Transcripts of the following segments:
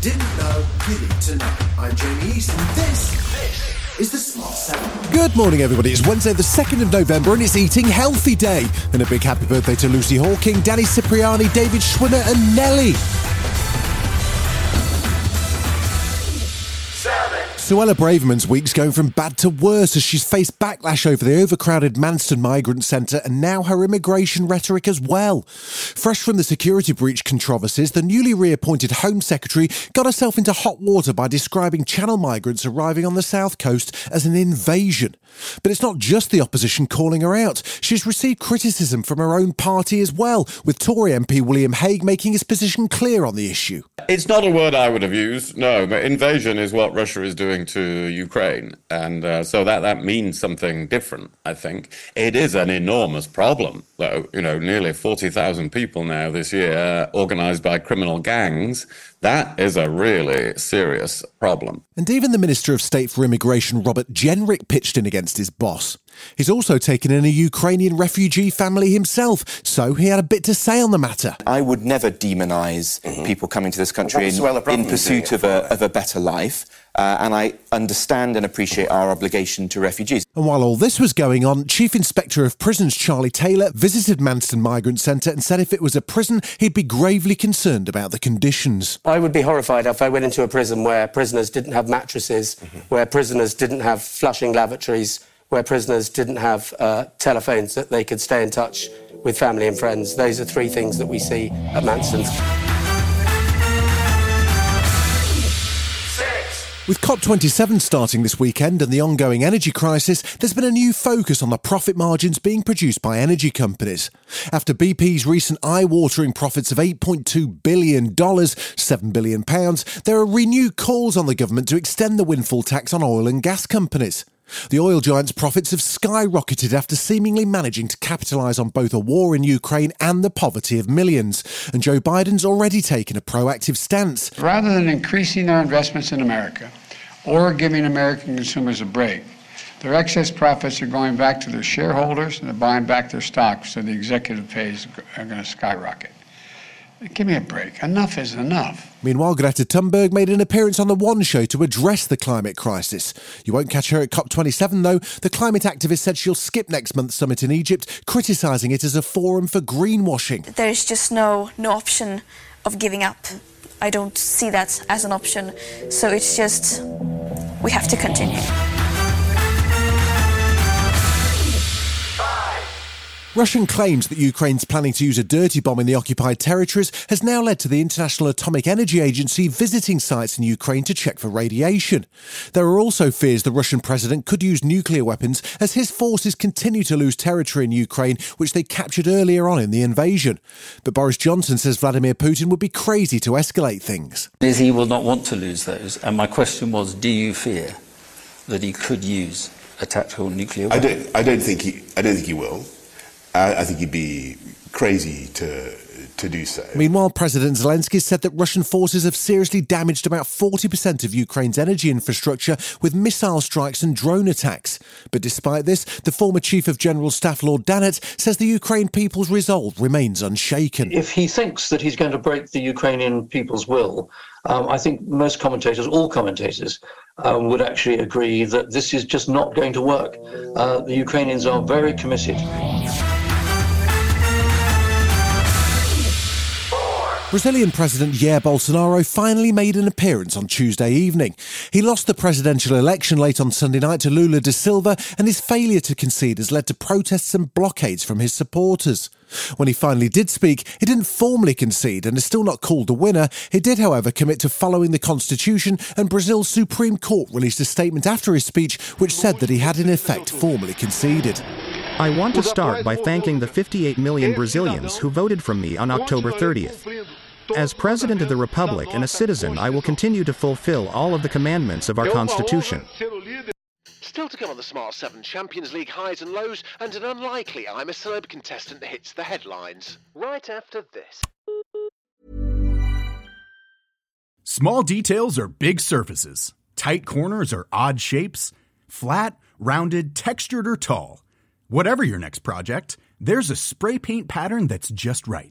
didn't know you need to know. I'm Jamie East, and this, this is the Smart Seven. Good morning, everybody. It's Wednesday, the 2nd of November, and it's Eating Healthy Day. And a big happy birthday to Lucy Hawking, Danny Cipriani, David Schwimmer, and Nelly. Suella Braverman's week's going from bad to worse as she's faced backlash over the overcrowded Manston Migrant Centre and now her immigration rhetoric as well. Fresh from the security breach controversies, the newly reappointed Home Secretary got herself into hot water by describing Channel migrants arriving on the south coast as an invasion. But it's not just the opposition calling her out. She's received criticism from her own party as well, with Tory MP William Hague making his position clear on the issue. It's not a word I would have used, no, but invasion is what Russia is doing to Ukraine. And uh, so that, that means something different, I think. It is an enormous problem, though. You know, nearly 40,000 people now this year, organized by criminal gangs. That is a really serious problem. And even the Minister of State for Immigration, Robert Jenrick, pitched in against his boss. He's also taken in a Ukrainian refugee family himself, so he had a bit to say on the matter. I would never demonize people coming to this country in, in pursuit of a, of a better life. Uh, and I understand and appreciate our obligation to refugees. And while all this was going on, Chief Inspector of Prisons Charlie Taylor visited Manston Migrant Centre and said if it was a prison, he'd be gravely concerned about the conditions. I would be horrified if I went into a prison where prisoners didn't have mattresses, where prisoners didn't have flushing lavatories, where prisoners didn't have uh, telephones that they could stay in touch with family and friends. Those are three things that we see at Manston's. With COP27 starting this weekend and the ongoing energy crisis, there's been a new focus on the profit margins being produced by energy companies. After BP's recent eye-watering profits of $8.2 billion, £7 billion, there are renewed calls on the government to extend the windfall tax on oil and gas companies. The oil giant's profits have skyrocketed after seemingly managing to capitalise on both a war in Ukraine and the poverty of millions. And Joe Biden's already taken a proactive stance. Rather than increasing their investments in America or giving American consumers a break, their excess profits are going back to their shareholders and they're buying back their stocks, so the executive pays are going to skyrocket. Give me a break. Enough is enough. Meanwhile, Greta Thunberg made an appearance on the One Show to address the climate crisis. You won't catch her at COP27, though. The climate activist said she'll skip next month's summit in Egypt, criticising it as a forum for greenwashing. There's just no no option of giving up. I don't see that as an option. So it's just we have to continue. Russian claims that Ukraine's planning to use a dirty bomb in the occupied territories has now led to the International Atomic Energy Agency visiting sites in Ukraine to check for radiation. There are also fears the Russian president could use nuclear weapons as his forces continue to lose territory in Ukraine, which they captured earlier on in the invasion. But Boris Johnson says Vladimir Putin would be crazy to escalate things. He will not want to lose those. And my question was, do you fear that he could use a tactical nuclear I weapon? don't. I don't think he. I don't think he will. I, I think he'd be crazy to to do so. Meanwhile, President Zelensky said that Russian forces have seriously damaged about 40% of Ukraine's energy infrastructure with missile strikes and drone attacks. But despite this, the former Chief of General Staff Lord Dannatt says the Ukraine people's resolve remains unshaken. If he thinks that he's going to break the Ukrainian people's will, um, I think most commentators, all commentators, um, would actually agree that this is just not going to work. Uh, the Ukrainians are very committed. Brazilian President Jair Bolsonaro finally made an appearance on Tuesday evening. He lost the presidential election late on Sunday night to Lula da Silva, and his failure to concede has led to protests and blockades from his supporters. When he finally did speak, he didn't formally concede and is still not called the winner. He did, however, commit to following the constitution, and Brazil's Supreme Court released a statement after his speech which said that he had in effect formally conceded. I want to start by thanking the 58 million Brazilians who voted for me on October 30th. As President of the Republic and a citizen, I will continue to fulfill all of the commandments of our Constitution. Still to come on the Smart 7 Champions League highs and lows, and an unlikely I'm a Celeb contestant that hits the headlines. Right after this. Small details are big surfaces. Tight corners are odd shapes. Flat, rounded, textured, or tall. Whatever your next project, there's a spray paint pattern that's just right.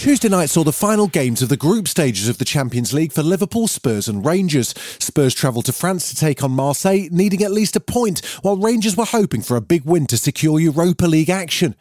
Tuesday night saw the final games of the group stages of the Champions League for Liverpool, Spurs, and Rangers. Spurs travelled to France to take on Marseille, needing at least a point, while Rangers were hoping for a big win to secure Europa League action.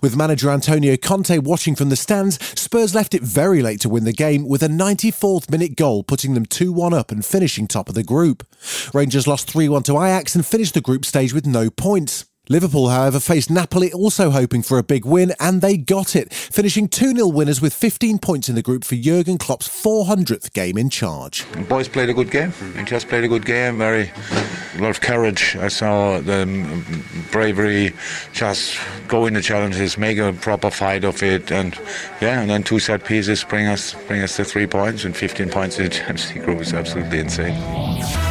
With manager Antonio Conte watching from the stands, Spurs left it very late to win the game with a 94th minute goal, putting them 2 1 up and finishing top of the group. Rangers lost 3 1 to Ajax and finished the group stage with no points. Liverpool, however, faced Napoli also hoping for a big win, and they got it, finishing 2 0 winners with 15 points in the group for Jurgen Klopp's 400th game in charge. The boys played a good game. They just played a good game. Very, a lot of courage. I saw the bravery, just go in the challenges, make a proper fight of it, and yeah, and then two set pieces bring us bring us to three points and 15 points in the Champions League group is absolutely insane.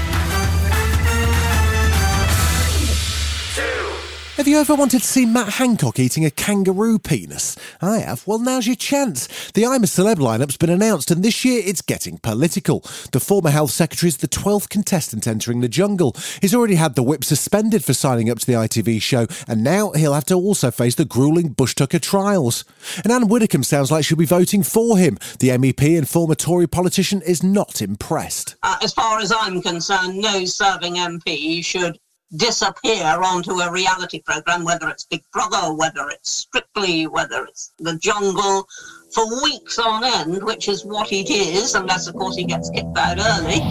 Have you ever wanted to see Matt Hancock eating a kangaroo penis? I have. Well, now's your chance. The I'm a Celeb lineup's been announced, and this year it's getting political. The former Health Secretary is the 12th contestant entering the jungle. He's already had the whip suspended for signing up to the ITV show, and now he'll have to also face the grueling Bush Tucker trials. And Anne Widdecombe sounds like she'll be voting for him. The MEP and former Tory politician is not impressed. Uh, as far as I'm concerned, no serving MP should disappear onto a reality program, whether it's Big Brother, whether it's Strictly, whether it's The Jungle, for weeks on end, which is what it is, unless, of course, he gets kicked out early.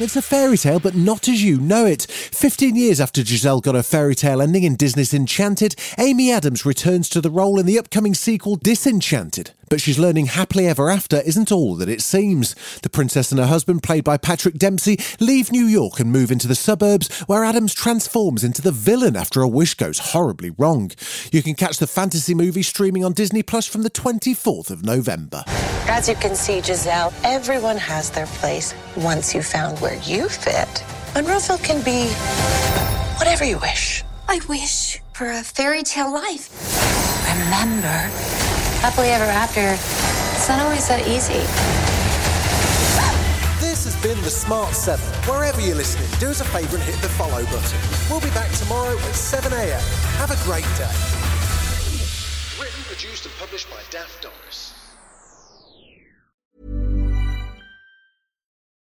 It's a fairy tale, but not as you know it. 15 years after Giselle got her fairy tale ending in Disney's Enchanted, Amy Adams returns to the role in the upcoming sequel Disenchanted. But she's learning happily ever after isn't all that it seems. The princess and her husband, played by Patrick Dempsey, leave New York and move into the suburbs, where Adams transforms into the villain after a wish goes horribly wrong. You can catch the fantasy movie streaming on Disney Plus from the 24th of November. As you can see, Giselle, everyone has their place once you've found where you fit. Monroeville can be whatever you wish. I wish for a fairy tale life. Remember, happily ever after, it's not always that easy. This has been The Smart 7. Wherever you're listening, do us a favour and hit the follow button. We'll be back tomorrow at 7am. Have a great day. Written, produced, and published by Daft Doris.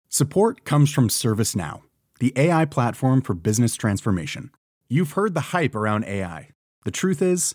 Support comes from ServiceNow, the AI platform for business transformation. You've heard the hype around AI. The truth is,